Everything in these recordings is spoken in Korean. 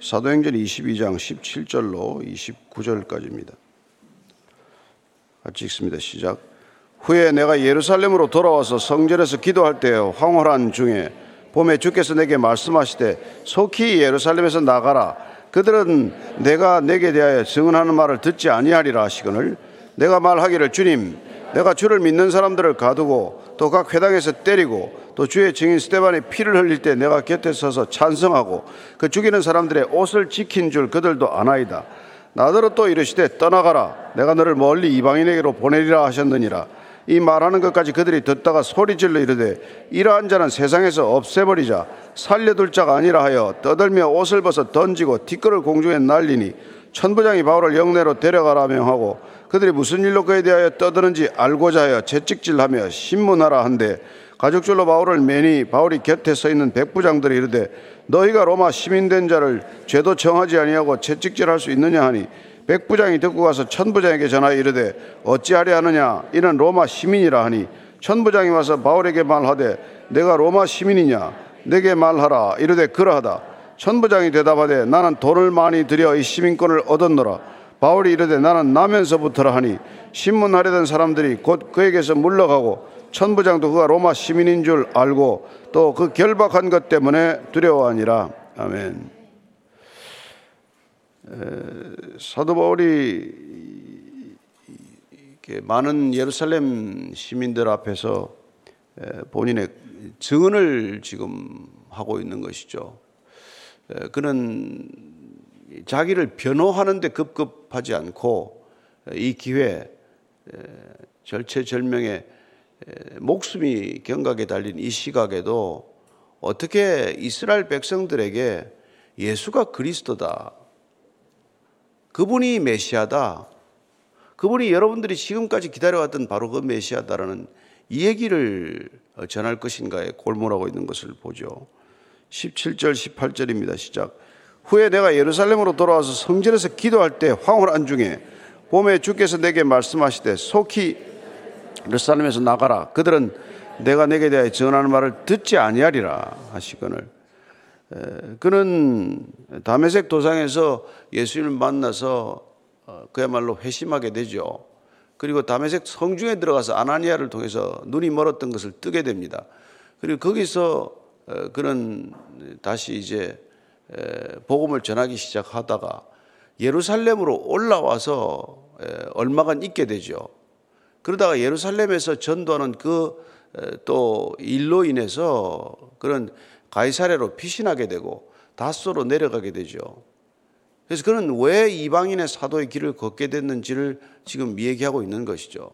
사도행전 22장 17절로 29절까지입니다. 같이 읽습니다. 시작. 후에 내가 예루살렘으로 돌아와서 성전에서 기도할 때 황홀한 중에 봄에 주께서 내게 말씀하시되 속히 예루살렘에서 나가라 그들은 내가 내게 대하여 증언하는 말을 듣지 아니하리라 하시거늘 내가 말하기를 주님 내가 주를 믿는 사람들을 가두고 또 각 회당에서 때리고 또 주의 증인 스테반의 피를 흘릴 때 내가 곁에 서서 찬성하고 그 죽이는 사람들의 옷을 지킨 줄 그들도 아나이다. 나더러 또 이르시되 떠나가라. 내가 너를 멀리 이방인에게로 보내리라 하셨느니라. 이 말하는 것까지 그들이 듣다가 소리질러 이르되 이러한 자는 세상에서 없애버리자. 살려둘 자가 아니라 하여 떠들며 옷을 벗어 던지고 티끌을 공중에 날리니 천부장이 바울을 영내로 데려가라며 하고 그들이 무슨 일로 그에 대하여 떠드는지 알고자 하여 채찍질하며 신문하라 한데 가죽줄로 바울을 매니 바울이 곁에 서 있는 백부장들이 이르되 너희가 로마 시민된 자를 죄도 정하지 아니하고 채찍질할 수 있느냐 하니 백부장이 듣고 가서 천부장에게 전하여 이르되 어찌하려 하느냐? 이는 로마 시민이라 하니 천부장이 와서 바울에게 말하되 내가 로마 시민이냐? 내게 말하라. 이르되 그러하다. 천부장이 대답하되 나는 돈을 많이 들여 이 시민권을 얻었노라 바울이 이르되 나는 나면서부터라 하니 신문하려던 사람들이 곧 그에게서 물러가고 천부장도 그가 로마 시민인 줄 알고 또 그 결박한 것 때문에 두려워하니라 아멘. 사도 바울이 많은 예루살렘 시민들 앞에서 본인의 증언을 지금 하고 있는 것이죠. 그는 자기를 변호하는데 급급 하지 않고 이 기회 절체절명의 목숨이 경각에 달린 이 시각에도 어떻게 이스라엘 백성들에게 예수가 그리스도다. 그분이 메시아다. 그분이 여러분들이 지금까지 기다려왔던 바로 그 메시아다라는 이 얘기를 전할 것인가에 골몰하고 있는 것을 보죠. 17절, 18절입니다. 시작. 후에 내가 예루살렘으로 돌아와서 성전에서 기도할 때 황홀한 중에 봄에 주께서 내게 말씀하시되 속히 예루살렘에서 나가라. 그들은 내가 내게 대하여 전하는 말을 듣지 아니하리라 하시거늘 그는 다메섹 도상에서 예수님을 만나서 어, 그야말로 회심하게 되죠. 그리고 다메섹 성중에 들어가서 아나니아를 통해서 눈이 멀었던 것을 뜨게 됩니다. 그리고 거기서 어, 그는 다시 이제 복음을 전하기 시작하다가 예루살렘으로 올라와서 얼마간 있게 되죠. 그러다가 예루살렘에서 전도하는 그 또 일로 인해서 그런 가이사레로 피신하게 되고 다소로 내려가게 되죠. 그래서 그는 왜 이방인의 사도의 길을 걷게 됐는지를 지금 얘기하고 있는 것이죠.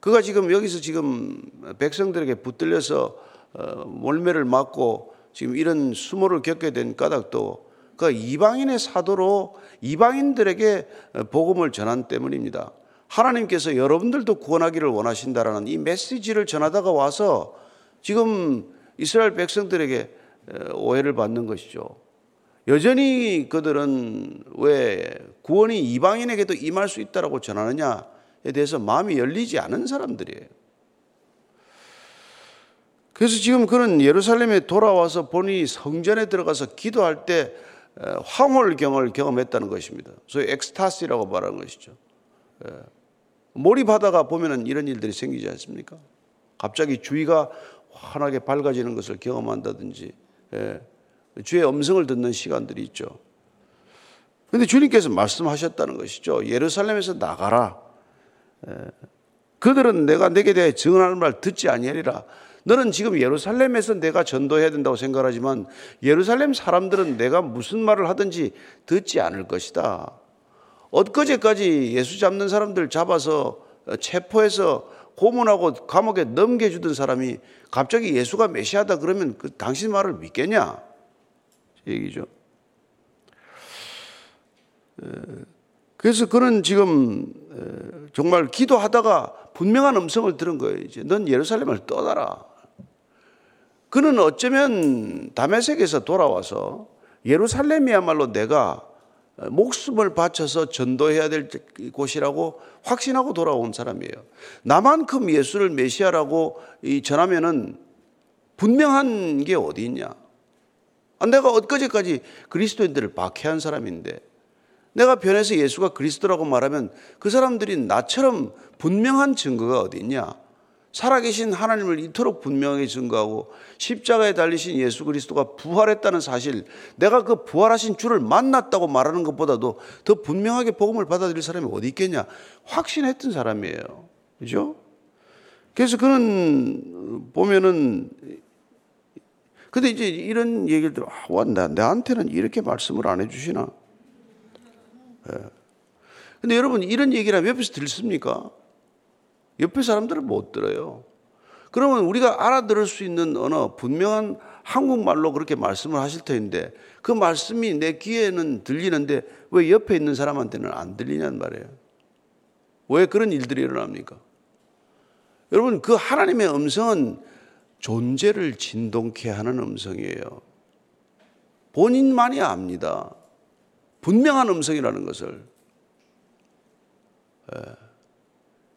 그가 지금 여기서 지금 백성들에게 붙들려서 어, 몰매를 맞고 지금 이런 수모를 겪게 된 까닭도 그 이방인의 사도로 이방인들에게 복음을 전한 때문입니다. 하나님께서 여러분들도 구원하기를 원하신다라는 이 메시지를 전하다가 와서 지금 이스라엘 백성들에게 오해를 받는 것이죠. 여전히 그들은 왜 구원이 이방인에게도 임할 수 있다라고 전하느냐에 대해서 마음이 열리지 않은 사람들이에요. 그래서 지금 그는 예루살렘에 돌아와서 본인이 성전에 들어가서 기도할 때 황홀경을 경험했다는 것입니다. 소위 엑스타시라고 말하는 것이죠. 몰입하다가 보면은 이런 일들이 생기지 않습니까? 갑자기 주위가 환하게 밝아지는 것을 경험한다든지, 예, 주의 음성을 듣는 시간들이 있죠. 그런데 주님께서 말씀하셨다는 것이죠. 예루살렘에서 나가라. 예, 그들은 내가 내게 대해 증언하는 말 듣지 아니하리라. 너는 지금 예루살렘에서 내가 전도해야 된다고 생각하지만 예루살렘 사람들은 내가 무슨 말을 하든지 듣지 않을 것이다. 엊그제까지 예수 잡는 사람들 잡아서 체포해서 고문하고 감옥에 넘겨주던 사람이 갑자기 예수가 메시아다 그러면 그 당신 말을 믿겠냐? 얘기죠. 그래서 그는 지금 정말 기도하다가 분명한 음성을 들은 거예요. 이제 넌 예루살렘을 떠나라. 그는 어쩌면 다메섹에서 돌아와서 예루살렘이야말로 내가 목숨을 바쳐서 전도해야 될 곳이라고 확신하고 돌아온 사람이에요. 나만큼 예수를 메시아라고 전하면은 분명한 게 어디 있냐? 아, 내가 엊그제까지 그리스도인들을 박해한 사람인데 내가 변해서 예수가 그리스도라고 말하면 그 사람들이 나처럼 분명한 증거가 어디 있냐? 살아계신 하나님을 이토록 분명하게 증거하고 십자가에 달리신 예수 그리스도가 부활했다는 사실, 내가 그 부활하신 주를 만났다고 말하는 것보다도 더 분명하게 복음을 받아들일 사람이 어디 있겠냐? 확신했던 사람이에요. 그죠? 그래서 그는 보면은 근데 이제 이런 얘기를 들어, 아, 와, 나, 나한테는 이렇게 말씀을 안 해주시나? 예. 근데 여러분, 이런 얘기를 옆에서 들습니까? 옆에 사람들은 못 들어요. 그러면 우리가 알아들을 수 있는 언어, 분명한 한국말로 그렇게 말씀을 하실 텐데 그 말씀이 내 귀에는 들리는데 왜 옆에 있는 사람한테는 안 들리냐는 말이에요. 왜 그런 일들이 일어납니까? 여러분, 그 하나님의 음성은 존재를 진동케 하는 음성이에요. 본인만이 압니다. 분명한 음성이라는 것을. 예.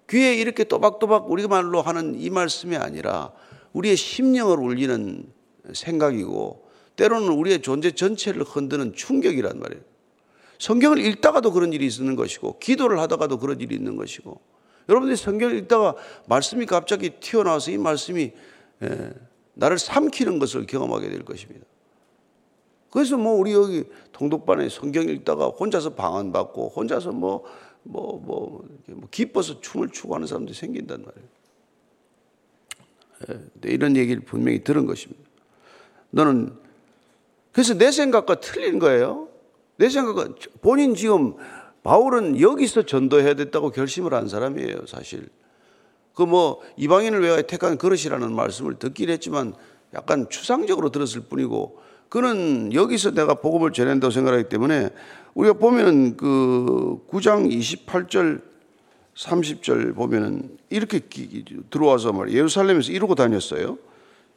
귀에 이렇게 또박또박 우리 말로 하는 이 말씀이 아니라 우리의 심령을 울리는 생각이고 때로는 우리의 존재 전체를 흔드는 충격이란 말이에요. 성경을 읽다가도 그런 일이 있는 것이고 기도를 하다가도 그런 일이 있는 것이고 여러분들이 성경을 읽다가 말씀이 갑자기 튀어나와서 이 말씀이 예, 나를 삼키는 것을 경험하게 될 것입니다. 그래서 뭐 우리 여기 동독반에 성경 읽다가 혼자서 방언받고 혼자서 뭐, 뭐, 뭐, 뭐 기뻐서 춤을 추고 하는 사람들이 생긴단 말이에요. 예, 이런 얘기를 분명히 들은 것입니다. 너는 그래서 내 생각과 틀린 거예요. 내 생각은 본인 지금 바울은 여기서 전도해야 됐다고 결심을 한 사람이에요, 사실. 그 뭐 이방인을 위하여 택한 그릇이라는 말씀을 듣긴 했지만 약간 추상적으로 들었을 뿐이고 그는 여기서 내가 복음을 전한다고 생각하기 때문에 우리가 보면은 그 9장 28절 30절 보면은 이렇게 들어와서 말 예루살렘에서 이러고 다녔어요.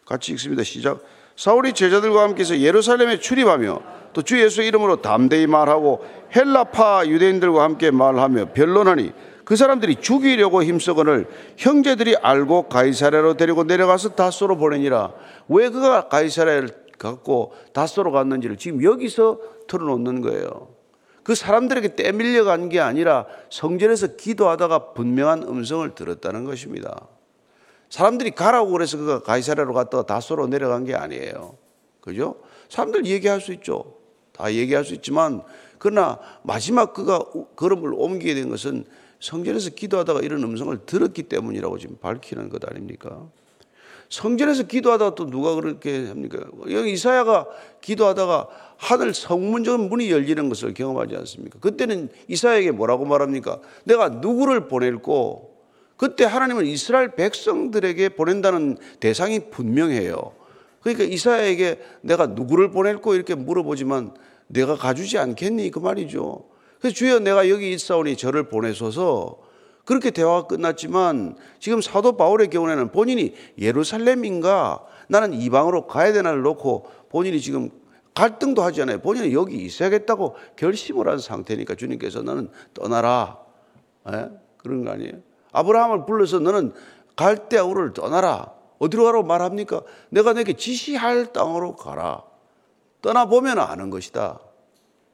같이 읽습니다. 시작. 사울이 제자들과 함께서 예루살렘에 출입하며 또 주 예수의 이름으로 담대히 말하고 헬라파 유대인들과 함께 말하며 변론하니 그 사람들이 죽이려고 힘쓰거늘 형제들이 알고 가이사랴로 데리고 내려가서 다소로 보내니라. 왜 그가 가이사랴를 갖고 다소로 갔는지를 지금 여기서 털어놓는 거예요. 그 사람들에게 떼밀려 간 게 아니라 성전에서 기도하다가 분명한 음성을 들었다는 것입니다. 사람들이 가라고 그래서 그가 가이사랴로 갔다가 다소로 내려간 게 아니에요. 그죠? 사람들 얘기할 수 있죠. 다 얘기할 수 있지만 그러나 마지막 그가 걸음을 옮기게 된 것은 성전에서 기도하다가 이런 음성을 들었기 때문이라고 지금 밝히는 것 아닙니까? 성전에서 기도하다가 또 누가 그렇게 합니까? 여기 이사야가 기도하다가 하늘 성문적 문이 열리는 것을 경험하지 않습니까? 그때는 이사야에게 뭐라고 말합니까? 내가 누구를 보낼고 그때 하나님은 이스라엘 백성들에게 보낸다는 대상이 분명해요. 그러니까 이사야에게 내가 누구를 보낼고 이렇게 물어보지만 내가 가주지 않겠니? 그 말이죠. 그래서 주여 내가 여기 있사오니 저를 보내소서 그렇게 대화가 끝났지만 지금 사도 바울의 경우에는 본인이 예루살렘인가 나는 이방으로 가야 되나를 놓고 본인이 지금 갈등도 하지 않아요. 본인은 여기 있어야겠다고 결심을 한 상태니까 주님께서 너는 떠나라. 예? 그런 거 아니에요? 아브라함을 불러서 너는 갈대아우를 떠나라. 어디로 가라고 말합니까? 내가 내게 지시할 땅으로 가라. 떠나보면 아는 것이다.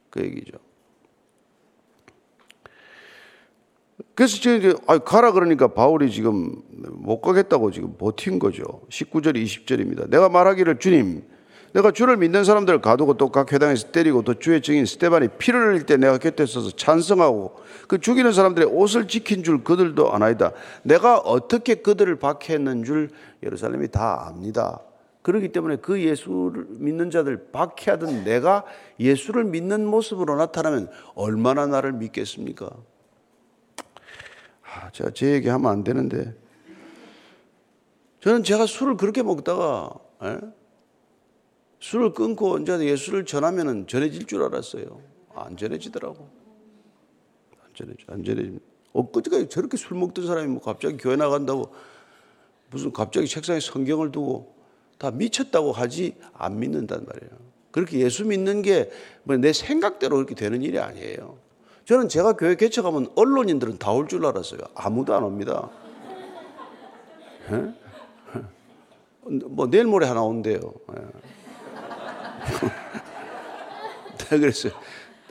그 얘기죠. 그래서 지금 아, 가라 그러니까 바울이 지금 못 가겠다고 지금 버틴 거죠. 19절 20절입니다. 내가 말하기를 주님 내가 주를 믿는 사람들을 가두고 또 각 회당에서 때리고 또 주의 증인 스테반이 피를 흘릴 때 내가 곁에 서서 찬성하고 그 죽이는 사람들의 옷을 지킨 줄 그들도 아나이다. 내가 어떻게 그들을 박해했는 줄 예루살렘이 다 압니다. 그렇기 때문에 그 예수를 믿는 자들 박해하던 내가 예수를 믿는 모습으로 나타나면 얼마나 나를 믿겠습니까? 아, 제가 제 얘기 하면 안 되는데. 저는 제가 술을 그렇게 먹다가, 에? 예? 술을 끊고 언제 예수를 전하면 전해질 줄 알았어요. 안 전해지더라고. 안 전해져, 안 전해지. 엊그제까지 저렇게 술 먹던 사람이 뭐 갑자기 교회 나간다고 무슨 갑자기 책상에 성경을 두고 다 미쳤다고 하지 안 믿는단 말이에요. 그렇게 예수 믿는 게 뭐 내 생각대로 그렇게 되는 일이 아니에요. 저는 제가 교회 개척하면 언론인들은 다 올 줄 알았어요. 아무도 안 옵니다. 에? 뭐 내일 모레 하나 온대요. 에. 내가 그랬어요.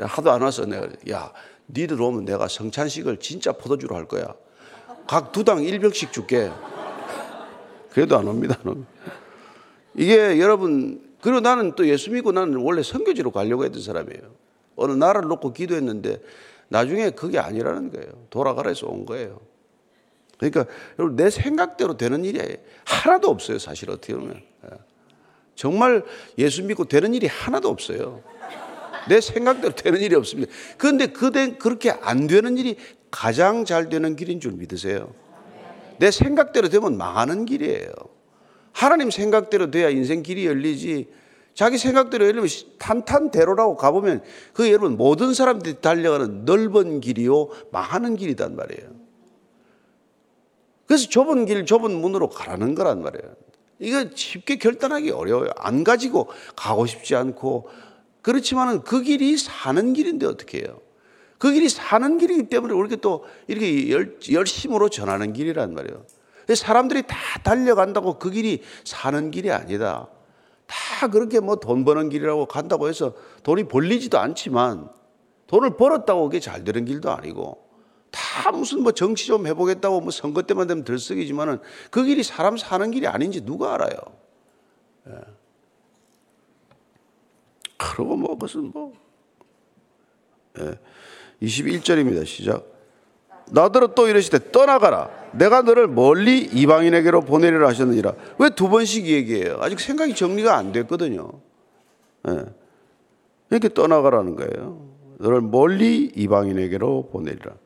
하도 안 와서 내가 야 니들 오면 내가 성찬식을 진짜 포도주로 할 거야. 각 두 당 1병씩 줄게. 그래도 안 옵니다. 안 옵니다. 이게 여러분 그리고 나는 또 예수 믿고 나는 원래 선교지로 가려고 했던 사람이에요. 어느 나라를 놓고 기도했는데 나중에 그게 아니라는 거예요. 돌아가라 해서 온 거예요. 그러니까 여러분 내 생각대로 되는 일이 하나도 없어요. 사실 어떻게 보면. 예. 정말 예수 믿고 되는 일이 하나도 없어요. 내 생각대로 되는 일이 없습니다. 그런데 그대 그렇게 안 되는 일이 가장 잘 되는 길인 줄 믿으세요. 내 생각대로 되면 망하는 길이에요. 하나님 생각대로 돼야 인생 길이 열리지. 자기 생각대로 열리면 탄탄대로라고 가보면 그 여러분 모든 사람들이 달려가는 넓은 길이요 망하는 길이단 말이에요. 그래서 좁은 길, 좁은 문으로 가라는 거란 말이에요. 이거 쉽게 결단하기 어려워요. 안 가지고 가고 싶지 않고 그렇지만은 그 길이 사는 길인데 어떻게 해요? 그 길이 사는 길이기 때문에 우리가 또 이렇게 열, 열심으로 전하는 길이란 말이에요. 사람들이 다 달려간다고 그 길이 사는 길이 아니다. 다 그렇게 뭐 돈 버는 길이라고 간다고 해서 돈이 벌리지도 않지만 돈을 벌었다고 그게 잘 되는 길도 아니고 다 무슨 뭐 정치 좀 해보겠다고 뭐 선거 때만 되면 들썩이지만은 그 길이 사람 사는 길이 아닌지 누가 알아요? 예. 그러고 뭐 그것은 뭐 예. 21절입니다. 시작. 나더러 또 이러시되 떠나가라. 내가 너를 멀리 이방인에게로 보내리라 하셨느니라. 왜 두 번씩 얘기해요? 아직 생각이 정리가 안 됐거든요. 예. 이렇게 떠나가라는 거예요. 너를 멀리 이방인에게로 보내리라.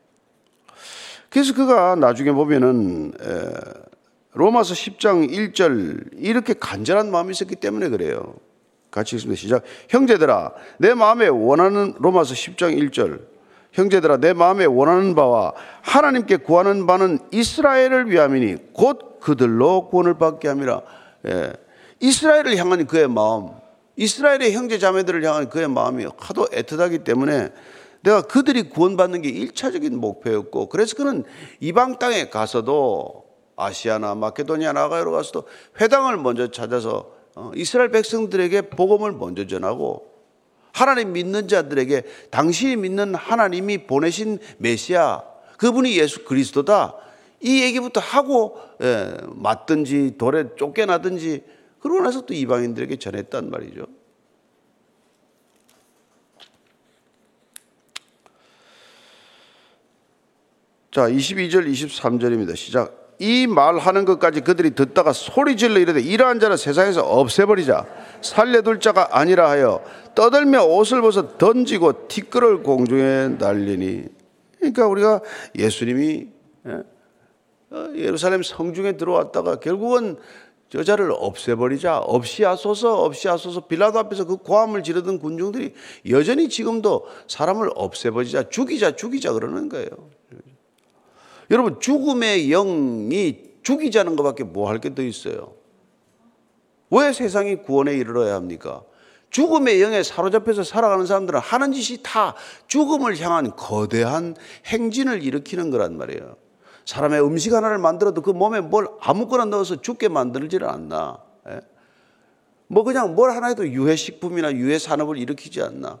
그래서 그가 나중에 보면은 로마서 10장 1절 이렇게 간절한 마음이 있었기 때문에 그래요. 같이 읽습니다. 시작. 형제들아, 내 마음에 원하는 로마서 10장 1절. 형제들아, 내 마음에 원하는 바와 하나님께 구하는 바는 이스라엘을 위함이니 곧 그들로 구원을 받게 함이라. 예. 이스라엘을 향한 그의 마음, 이스라엘의 형제 자매들을 향한 그의 마음이 하도 애틋하기 때문에 내가 그들이 구원받는 게 1차적인 목표였고 그래서 그는 이방 땅에 가서도 아시아나 마케도니아 나가요로 가서도 회당을 먼저 찾아서 어, 이스라엘 백성들에게 복음을 먼저 전하고 하나님 믿는 자들에게 당신이 믿는 하나님이 보내신 메시아 그분이 예수 그리스도다 이 얘기부터 하고 예, 맞든지 돌에 쫓겨나든지 그러고 나서 또 이방인들에게 전했단 말이죠. 자, 22절, 23절입니다. 시작. 이 말하는 것까지 그들이 듣다가 소리질러 이르되 이러한 자는 세상에서 없애버리자 살려둘 자가 아니라 하여 떠들며 옷을 벗어 던지고 티끌을 공중에 날리니 그러니까 우리가 예수님이 예? 어, 예루살렘 성중에 들어왔다가 결국은 저자를 없애버리자 없이 하소서 없이 하소서 빌라도 앞에서 그 고함을 지르던 군중들이 여전히 지금도 사람을 없애버리자 죽이자 죽이자 그러는 거예요. 여러분 죽음의 영이 죽이자는 것밖에 뭐 할 게 더 있어요? 왜 세상이 구원에 이르러야 합니까? 죽음의 영에 사로잡혀서 살아가는 사람들은 하는 짓이 다 죽음을 향한 거대한 행진을 일으키는 거란 말이에요. 사람의 음식 하나를 만들어도 그 몸에 뭘 아무거나 넣어서 죽게 만들지를 않나. 예? 뭐 그냥 뭘 하나 해도 유해식품이나 유해산업을 일으키지 않나.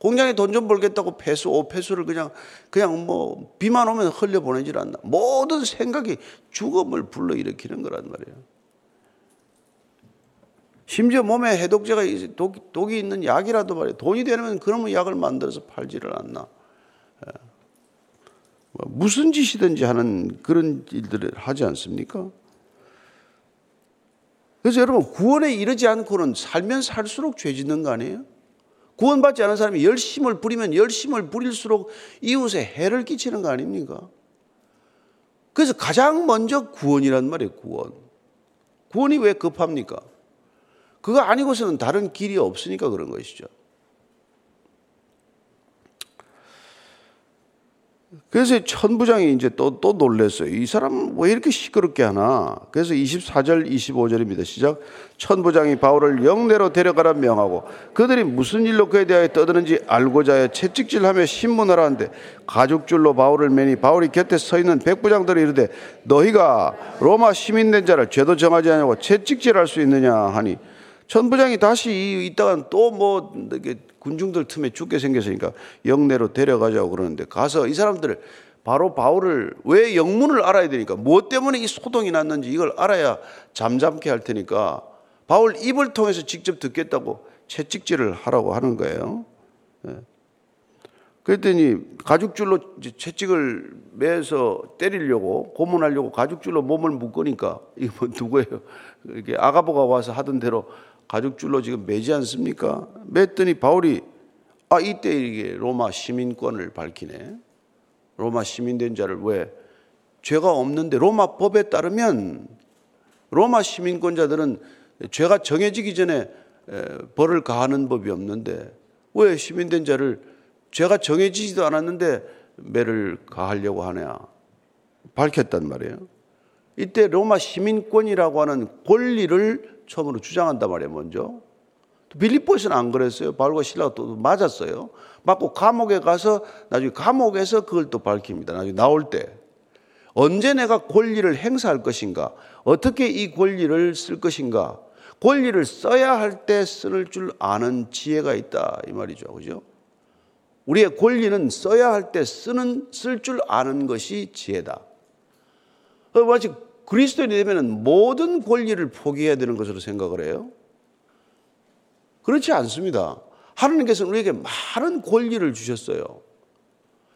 공장에 돈 좀 벌겠다고 폐수, 오폐수를 그냥, 그냥 뭐, 비만 오면 흘려보내질 않나. 모든 생각이 죽음을 불러일으키는 거란 말이에요. 심지어 몸에 해독제가, 독, 독이 있는 약이라도 말이에요. 돈이 되면 그러면 약을 만들어서 팔지를 않나. 예. 뭐 무슨 짓이든지 하는 그런 일들을 하지 않습니까? 그래서 여러분, 구원에 이르지 않고는 살면 살수록 죄 짓는 거 아니에요? 구원받지 않은 사람이 열심을 부리면 열심을 부릴수록 이웃에 해를 끼치는 거 아닙니까? 그래서 가장 먼저 구원이란 말이에요, 구원. 구원이 왜 급합니까? 그거 아니고서는 다른 길이 없으니까 그런 것이죠. 그래서 천부장이 이제 또, 또 놀랬어요. 이 사람 왜 이렇게 시끄럽게 하나? 그래서 24절, 25절입니다. 시작. 천부장이 바울을 영내로 데려가라 명하고 그들이 무슨 일로 그에 대하여 떠드는지 알고자 하여 채찍질 하며 신문하라 하는데 가죽줄로 바울을 매니 바울이 곁에 서 있는 백부장들이 이르되 너희가 로마 시민된 자를 죄도 정하지 않냐고 채찍질 할 수 있느냐 하니 천부장이 다시 있다가 또뭐 군중들 틈에 죽게 생겼으니까 영내로 데려가자고 그러는데 가서 이 사람들을 바로 바울을 왜 영문을 알아야 되니까 무엇 때문에 이 소동이 났는지 이걸 알아야 잠잠케 할 테니까 바울 입을 통해서 직접 듣겠다고 채찍질을 하라고 하는 거예요. 예. 그랬더니 가죽줄로 채찍을 매서 때리려고 고문하려고 가죽줄로 몸을 묶으니까 이거 뭐 누구예요? 이게 아가보가 와서 하던 대로 가죽줄로 지금 매지 않습니까? 맸더니 바울이 아 이때 이게 로마 시민권을 밝히네. 로마 시민된 자를 왜 죄가 없는데 로마 법에 따르면 로마 시민권자들은 죄가 정해지기 전에 벌을 가하는 법이 없는데 왜 시민된 자를 죄가 정해지지도 않았는데 매를 가하려고 하냐 밝혔단 말이에요. 이때 로마 시민권이라고 하는 권리를 처음으로 주장한단 말이에요. 먼저 빌립보에서는 안 그랬어요. 바울과 신라가 또 맞았어요. 맞고 감옥에 가서 나중에 감옥에서 그걸 또 밝힙니다. 나중에 나올 때 언제 내가 권리를 행사할 것인가? 어떻게 이 권리를 쓸 것인가? 권리를 써야 할 때 쓸 줄 아는 지혜가 있다 이 말이죠. 그죠? 우리의 권리는 써야 할 때 쓰는 쓸 줄 아는 것이 지혜다. 어, 마치 그리스도인이 되면 모든 권리를 포기해야 되는 것으로 생각을 해요. 그렇지 않습니다. 하나님께서 우리에게 많은 권리를 주셨어요.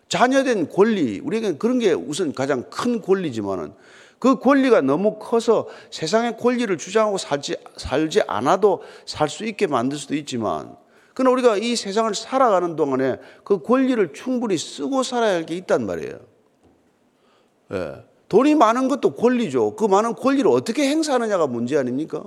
자녀된 권리, 우리에게 그런 게 우선 가장 큰 권리지만은 그 권리가 너무 커서 세상의 권리를 주장하고 살지, 살지 않아도 살 수 있게 만들 수도 있지만 그러나 우리가 이 세상을 살아가는 동안에 그 권리를 충분히 쓰고 살아야 할 게 있단 말이에요. 예. 돈이 많은 것도 권리죠. 그 많은 권리를 어떻게 행사하느냐가 문제 아닙니까?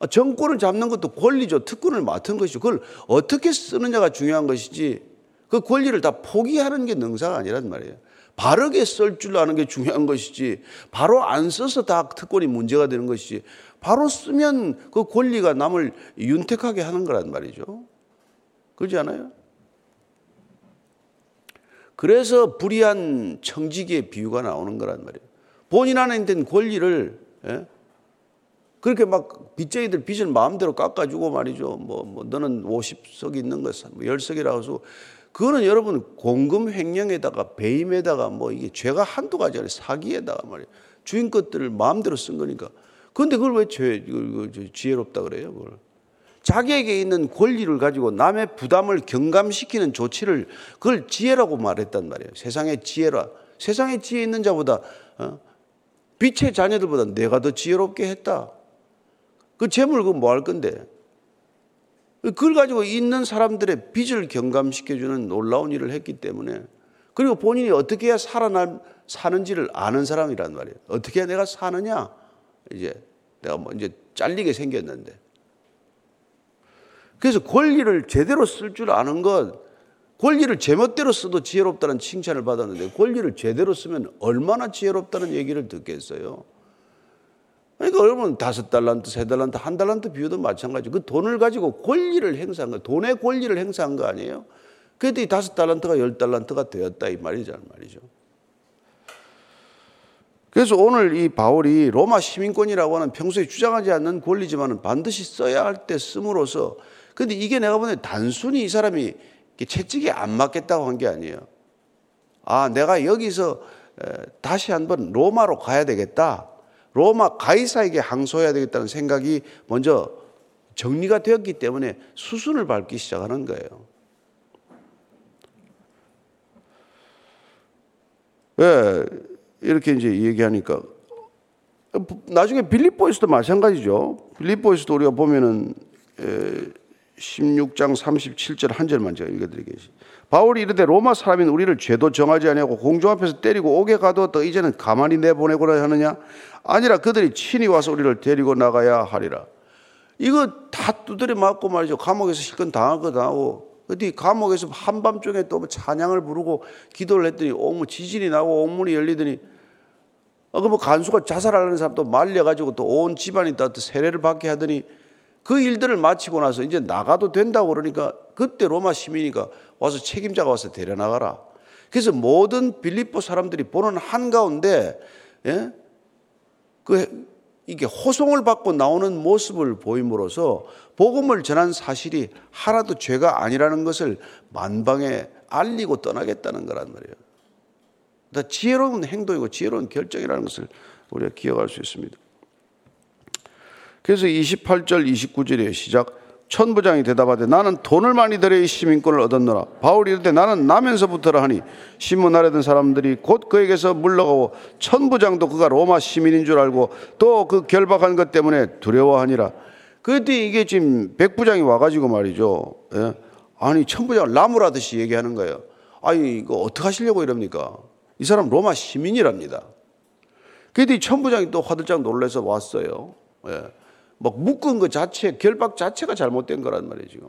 아, 정권을 잡는 것도 권리죠. 특권을 맡은 것이죠. 그걸 어떻게 쓰느냐가 중요한 것이지 그 권리를 다 포기하는 게 능사가 아니란 말이에요. 바르게 쓸 줄 아는 게 중요한 것이지 바로 안 써서 다 특권이 문제가 되는 것이지 바로 쓰면 그 권리가 남을 윤택하게 하는 거란 말이죠. 그렇지 않아요? 그래서 불의한 청지기의 비유가 나오는 거란 말이에요. 본인 안에 있는 권리를 예? 그렇게 막 빚쟁이들 빚을 마음대로 깎아주고 말이죠. 뭐, 뭐 너는 50석 있는 거, 뭐 10석이라고 해서 그거는 여러분 공금 횡령에다가 배임에다가 뭐 이게 죄가 한두 가지 아니라 사기에다가 말이에요. 주인 것들을 마음대로 쓴 거니까. 그런데 그걸 왜 죄, 지혜롭다 그래요? 그걸. 자기에게 있는 권리를 가지고 남의 부담을 경감시키는 조치를 그걸 지혜라고 말했단 말이에요. 세상의 지혜라. 세상에 지혜 있는 자보다 어? 빛의 자녀들보다 내가 더 지혜롭게 했다. 그 재물 그 뭐 할 건데? 그걸 가지고 있는 사람들의 빚을 경감시켜주는 놀라운 일을 했기 때문에 그리고 본인이 어떻게 해야 살아날, 사는지를 아는 사람이란 말이에요. 어떻게 내가 사느냐? 이제 내가 뭐 이제 잘리게 생겼는데. 그래서 권리를 제대로 쓸 줄 아는 것, 권리를 제멋대로 써도 지혜롭다는 칭찬을 받았는데 권리를 제대로 쓰면 얼마나 지혜롭다는 얘기를 듣겠어요. 그러니까 여러분 다섯 달란트, 세 달란트, 한 달란트 비유도 마찬가지. 그 돈을 가지고 권리를 행사한 거, 돈의 권리를 행사한 거 아니에요? 이 다섯 달란트가 열 달란트가 되었다 이 말이잖아 말이죠. 그래서 오늘 이 바울이 로마 시민권이라고 하는 평소에 주장하지 않는 권리지만 반드시 써야 할때 씀으로써 근데 이게 내가 보는 단순히 이 사람이 채찍이 안 맞겠다고 한 게 아니에요. 아, 내가 여기서 다시 한번 로마로 가야 되겠다. 로마 가이사에게 항소해야 되겠다는 생각이 먼저 정리가 되었기 때문에 수순을 밟기 시작하는 거예요. 왜 이렇게 이제 얘기하니까 나중에 빌립보에서도 마찬가지죠. 빌립보에서도 우리가 보면은 16장 37절 한 절만 제가 읽어드리겠습니다. 바울이 이르되 로마 사람인 우리를 죄도 정하지 아니하고 공중 앞에서 때리고 옥에 가두었다. 이제는 가만히 내보내고라 하느냐? 아니라 그들이 친히 와서 우리를 데리고 나가야 하리라. 이거 다 두드려 맞고 말이죠. 감옥에서 실컷 당할 거 당하고 어디 감옥에서 한밤중에 또뭐 찬양을 부르고 기도를 했더니 옥문 지진이 나고 옥문이 열리더니 어, 그뭐 간수가 자살하는 사람도 말려가지고 또 온 집안이 또 세례를 받게 하더니 그 일들을 마치고 나서 이제 나가도 된다고 그러니까 그때 로마 시민이가 와서 책임자가 와서 데려나가라. 그래서 모든 빌립보 사람들이 보는 한가운데 예? 그 이게 호송을 받고 나오는 모습을 보임으로써 복음을 전한 사실이 하나도 죄가 아니라는 것을 만방에 알리고 떠나겠다는 거란 말이에요. 다 지혜로운 행동이고 지혜로운 결정이라는 것을 우리가 기억할 수 있습니다. 그래서 28절 29절에 시작. 천부장이 대답하되 나는 돈을 많이 들여 이 시민권을 얻었노라. 바울이 이르되 나는 나면서부터라 하니 신문하려던 사람들이 곧 그에게서 물러가고 천부장도 그가 로마 시민인 줄 알고 또 그 결박한 것 때문에 두려워하니라. 그때 이게 지금 백부장이 와가지고 말이죠. 예? 아니 천부장을 나무라듯이 얘기하는 거예요. 아니 이거 어떻게 하시려고 이럽니까? 이 사람 로마 시민이랍니다. 그때 천부장이 또 화들짝 놀라서 왔어요. 예. 막 묶은 것 자체, 결박 자체가 잘못된 거란 지금.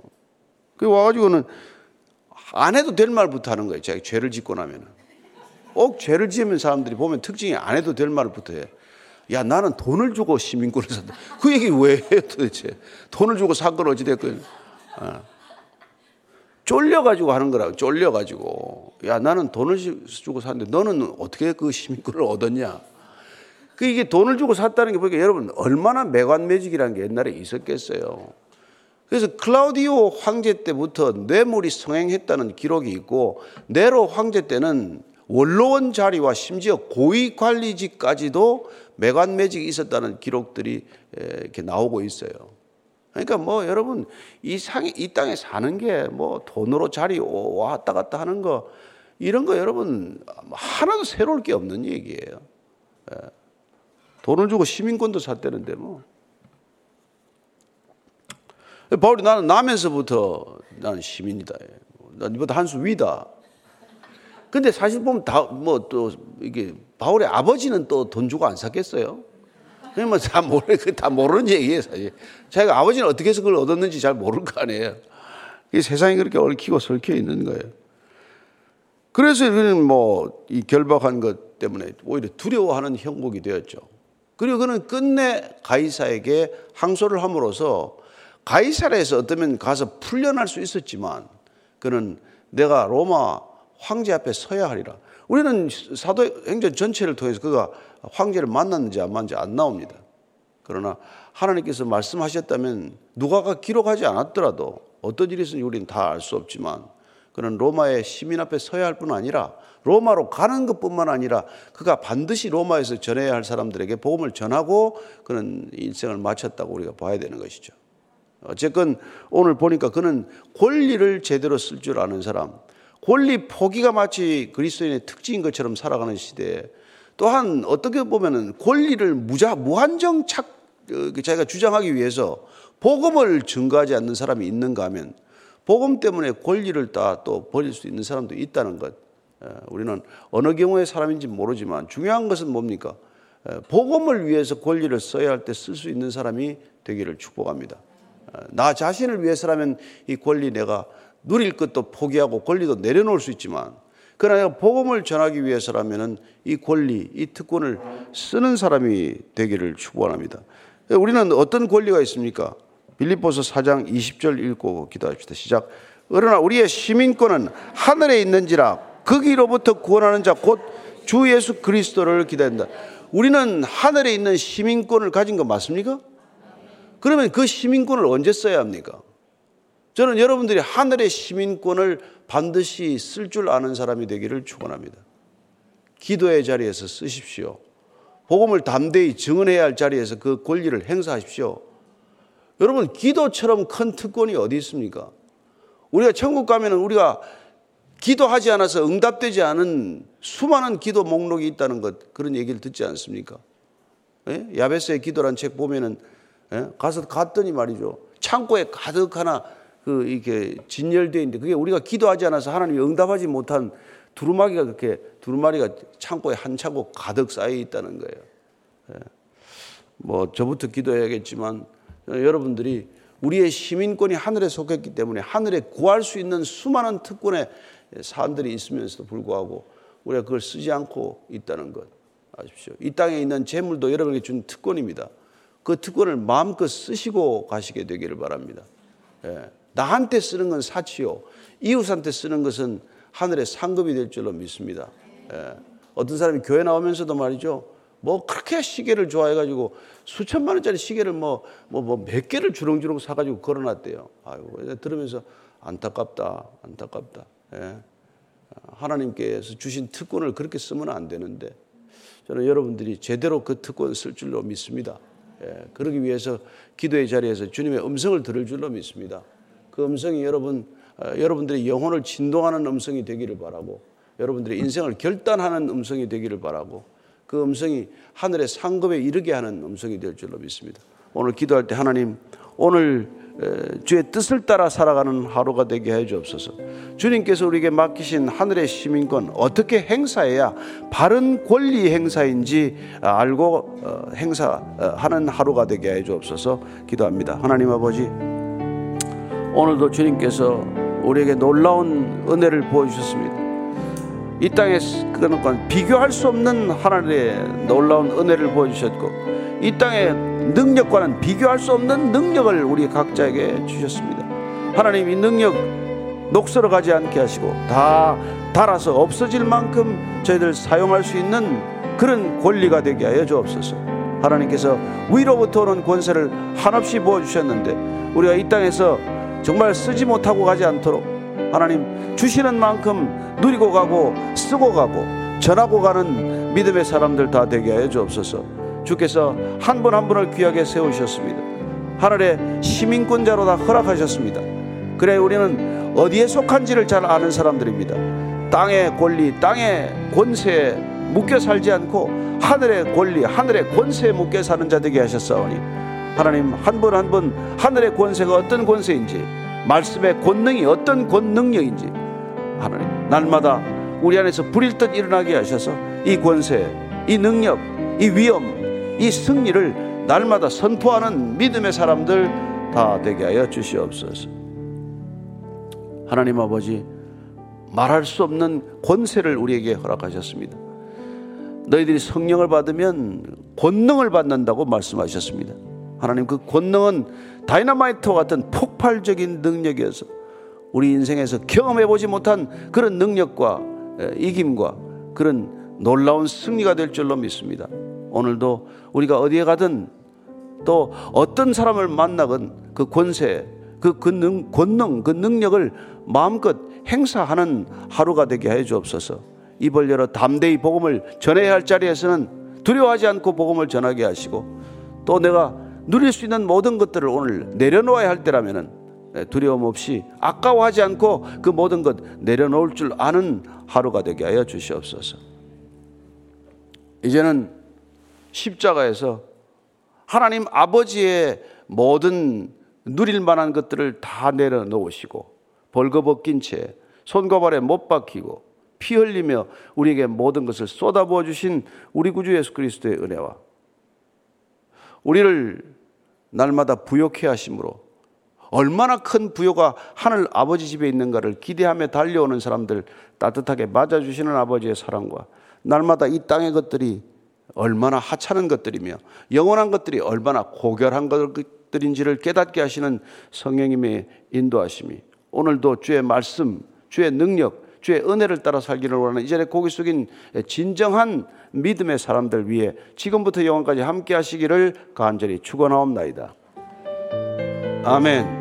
그 와가지고는 안 해도 될 말부터 하는 거예요. 자기 죄를 짓고 나면은. 꼭 죄를 지으면 사람들이 보면 특징이 안 해도 될 말부터 해. 야, 나는 돈을 주고 시민권을 샀다. 그 얘기 왜 해요, 도대체? 돈을 주고 사건 어찌됐건. 어. 쫄려가지고 하는 거라고, 쫄려가지고. 야, 나는 돈을 주고 샀는데 너는 어떻게 그 시민권을 얻었냐? 그 이게 돈을 주고 샀다는 게 보니까 여러분 얼마나 매관매직이라는 게 옛날에 있었겠어요. 그래서 클라우디오 황제 때부터 뇌물이 성행했다는 기록이 있고 네로 황제 때는 원로원 자리와 심지어 고위 관리직까지도 매관매직이 있었다는 기록들이 이렇게 나오고 있어요. 그러니까 뭐 여러분 이 상이 이 땅에 사는 게 뭐 돈으로 자리 왔다 갔다 하는 거 이런 거 여러분 하나도 새로울 게 없는 얘기예요. 돈을 주고 시민권도 샀다는데 뭐. 바울이 나는 나면서부터 나는 시민이다. 난 이보다 한 수 위다. 근데 사실 보면 다 뭐 또 이게 바울의 아버지는 또 돈 주고 안 샀겠어요? 그냥 뭐다 모르 다 모르는 얘기예요 사실. 자기가 아버지는 어떻게 해서 그걸 얻었는지 잘 모를 거 아니에요. 이 세상이 그렇게 얽히고 설켜 있는 거예요. 그래서 그는 뭐 이 결박한 것 때문에 오히려 두려워하는 형국이 되었죠. 그리고 그는 끝내 가이사에게 항소를 함으로써 가이사라에서 어쩌면 가서 풀려날 수 있었지만 그는 내가 로마 황제 앞에 서야 하리라. 우리는 사도행전 전체를 통해서 그가 황제를 만났는지 안 만났는지 안 나옵니다. 그러나 하나님께서 말씀하셨다면 누가가 기록하지 않았더라도 어떤 일이 있는지 우리는 다 알 수 없지만 그는 로마의 시민 앞에 서야 할 뿐 아니라 로마로 가는 것뿐만 아니라 그가 반드시 로마에서 전해야 할 사람들에게 복음을 전하고 그는 인생을 마쳤다고 우리가 봐야 되는 것이죠. 어쨌건 오늘 보니까 그는 권리를 제대로 쓸 줄 아는 사람, 권리 포기가 마치 그리스도인의 특징인 것처럼 살아가는 시대에 또한 어떻게 보면은 권리를 무자 무한정 착 어, 자기가 주장하기 위해서 복음을 증거하지 않는 사람이 있는가 하면 복음 때문에 권리를 다 또 버릴 수 있는 사람도 있다는 것. 우리는 어느 경우의 사람인지 모르지만 중요한 것은 뭡니까? 복음을 위해서 권리를 써야 할 때 쓸 수 있는 사람이 되기를 축복합니다. 나 자신을 위해서라면 이 권리 내가 누릴 것도 포기하고 권리도 내려놓을 수 있지만 그러나 복음을 전하기 위해서라면이 권리, 이 특권을 쓰는 사람이 되기를 축원합니다. 우리는 어떤 권리가 있습니까? 빌립보서 4장 20절 읽고 기도합시다. 시작. 그러나 우리의 시민권은 하늘에 있는지라 거기로부터 구원하는 자 곧 주 예수 그리스도를 기다린다. 우리는 하늘에 있는 시민권을 가진 거 맞습니까? 그러면 그 시민권을 언제 써야 합니까? 저는 여러분들이 하늘의 시민권을 반드시 쓸 줄 아는 사람이 되기를 축원합니다. 기도의 자리에서 쓰십시오. 복음을 담대히 증언해야 할 자리에서 그 권리를 행사하십시오. 여러분 기도처럼 큰 특권이 어디 있습니까? 우리가 천국 가면은 우리가 기도하지 않아서 응답되지 않은 수많은 기도 목록이 있다는 것 그런 얘기를 듣지 않습니까? 예? 야베스의 기도란 책 보면은 예? 가서 갔더니 말이죠 창고에 가득 하나 그 이렇게 진열되어 있는데 그게 우리가 기도하지 않아서 하나님이 응답하지 못한 두루마기가 그렇게 두루마리가 창고에 한 창고 가득 쌓여 있다는 거예요. 예? 뭐 저부터 기도해야겠지만 여러분들이 우리의 시민권이 하늘에 속했기 때문에 하늘에 구할 수 있는 수많은 특권의 사람들이 있으면서도 불구하고 우리가 그걸 쓰지 않고 있다는 것 아십시오. 이 땅에 있는 재물도 여러분에게 준 특권입니다. 그 특권을 마음껏 쓰시고 가시게 되기를 바랍니다. 예. 나한테 쓰는 건 사치요. 이웃한테 쓰는 것은 하늘의 상급이 될 줄로 믿습니다. 예. 어떤 사람이 교회 나오면서도 말이죠. 뭐 그렇게 시계를 좋아해가지고 수천만 원짜리 시계를 뭐 뭐 뭐 몇 개를 주렁주렁 사가지고 걸어놨대요. 아이고 들으면서 안타깝다, 안타깝다. 예. 하나님께서 주신 특권을 그렇게 쓰면 안 되는데 저는 여러분들이 제대로 그 특권 쓸 줄로 믿습니다. 예. 그러기 위해서 기도의 자리에서 주님의 음성을 들을 줄로 믿습니다. 그 음성이 여러분 어, 여러분들의 영혼을 진동하는 음성이 되기를 바라고 여러분들의 인생을 결단하는 음성이 되기를 바라고 그 음성이 하늘의 상급에 이르게 하는 음성이 될 줄로 믿습니다. 오늘 기도할 때 하나님 오늘 주의 뜻을 따라 살아가는 하루가 되게 해 주옵소서. 주님께서 우리에게 맡기신 하늘의 시민권 어떻게 행사해야 바른 권리 행사인지 알고 어, 행사하는 하루가 되게 해 주옵소서. 기도합니다. 하나님 아버지 오늘도 주님께서 우리에게 놀라운 은혜를 보여주셨습니다. 이 땅에 그건 비교할 수 없는 하나님의 놀라운 은혜를 보여주셨고 이 땅의 능력과는 비교할 수 없는 능력을 우리 각자에게 주셨습니다. 하나님 이 능력 녹슬어 가지 않게 하시고 다 달아서 없어질 만큼 저희들 사용할 수 있는 그런 권리가 되게 하여 주옵소서. 하나님께서 위로부터 오는 권세를 한없이 부어 주셨는데 우리가 이 땅에서 정말 쓰지 못하고 가지 않도록 하나님 주시는 만큼 누리고 가고 쓰고 가고 전하고 가는 믿음의 사람들 다 되게 하여 주옵소서. 주께서 한분한 분을 귀하게 세우셨습니다. 하늘의 시민권자로 다 허락하셨습니다. 그래 우리는 어디에 속한지를 잘 아는 사람들입니다. 땅의 권리, 땅의 권세에 묶여 살지 않고 하늘의 권리, 하늘의 권세에 묶여 사는 자 되게 하셨사오니 하나님 한 분 한 분 하늘의 권세가 어떤 권세인지 말씀의 권능이 어떤 권능력인지 하나님 날마다 우리 안에서 불일 듯 일어나게 하셔서 이 권세, 이 능력, 이 위엄, 이 승리를 날마다 선포하는 믿음의 사람들 다 되게 하여 주시옵소서. 하나님 아버지 말할 수 없는 권세를 우리에게 허락하셨습니다. 너희들이 성령을 받으면 권능을 받는다고 말씀하셨습니다. 하나님 그 권능은 다이너마이트 같은 폭발적인 능력이어서 우리 인생에서 경험해 보지 못한 그런 능력과 이김과 그런 놀라운 승리가 될 줄로 믿습니다. 오늘도 우리가 어디에 가든 또 어떤 사람을 만나건 그 권세, 그 권능, 권능, 그 능력을 마음껏 행사하는 하루가 되게 해 주옵소서. 입을 열어 담대히 복음을 전해야 할 자리에서는 두려워하지 않고 복음을 전하게 하시고 또 내가 누릴 수 있는 모든 것들을 오늘 내려놓아야 할 때라면은 예, 두려움 없이 아까워하지 않고 그 모든 것 내려놓을 줄 아는 하루가 되게 하여 주시옵소서. 이제는 십자가에서 하나님 아버지의 모든 누릴 만한 것들을 다 내려놓으시고 벌거벗긴 채 손과 발에 못 박히고 피 흘리며 우리에게 모든 것을 쏟아부어 주신 우리 구주 예수 그리스도의 은혜와 우리를 날마다 부욕해 하심으로 얼마나 큰 부여가 하늘 아버지 집에 있는가를 기대하며 달려오는 사람들 따뜻하게 맞아주시는 아버지의 사랑과 날마다 이 땅의 것들이 얼마나 하찮은 것들이며 영원한 것들이 얼마나 고결한 것들인지를 깨닫게 하시는 성령님의 인도하심이 오늘도 주의 말씀, 주의 능력, 주의 은혜를 따라 살기를 원하는 이전에 고기 숙인 진정한 믿음의 사람들 위해 지금부터 영원까지 함께 하시기를 간절히 축원하옵나이다. 아멘.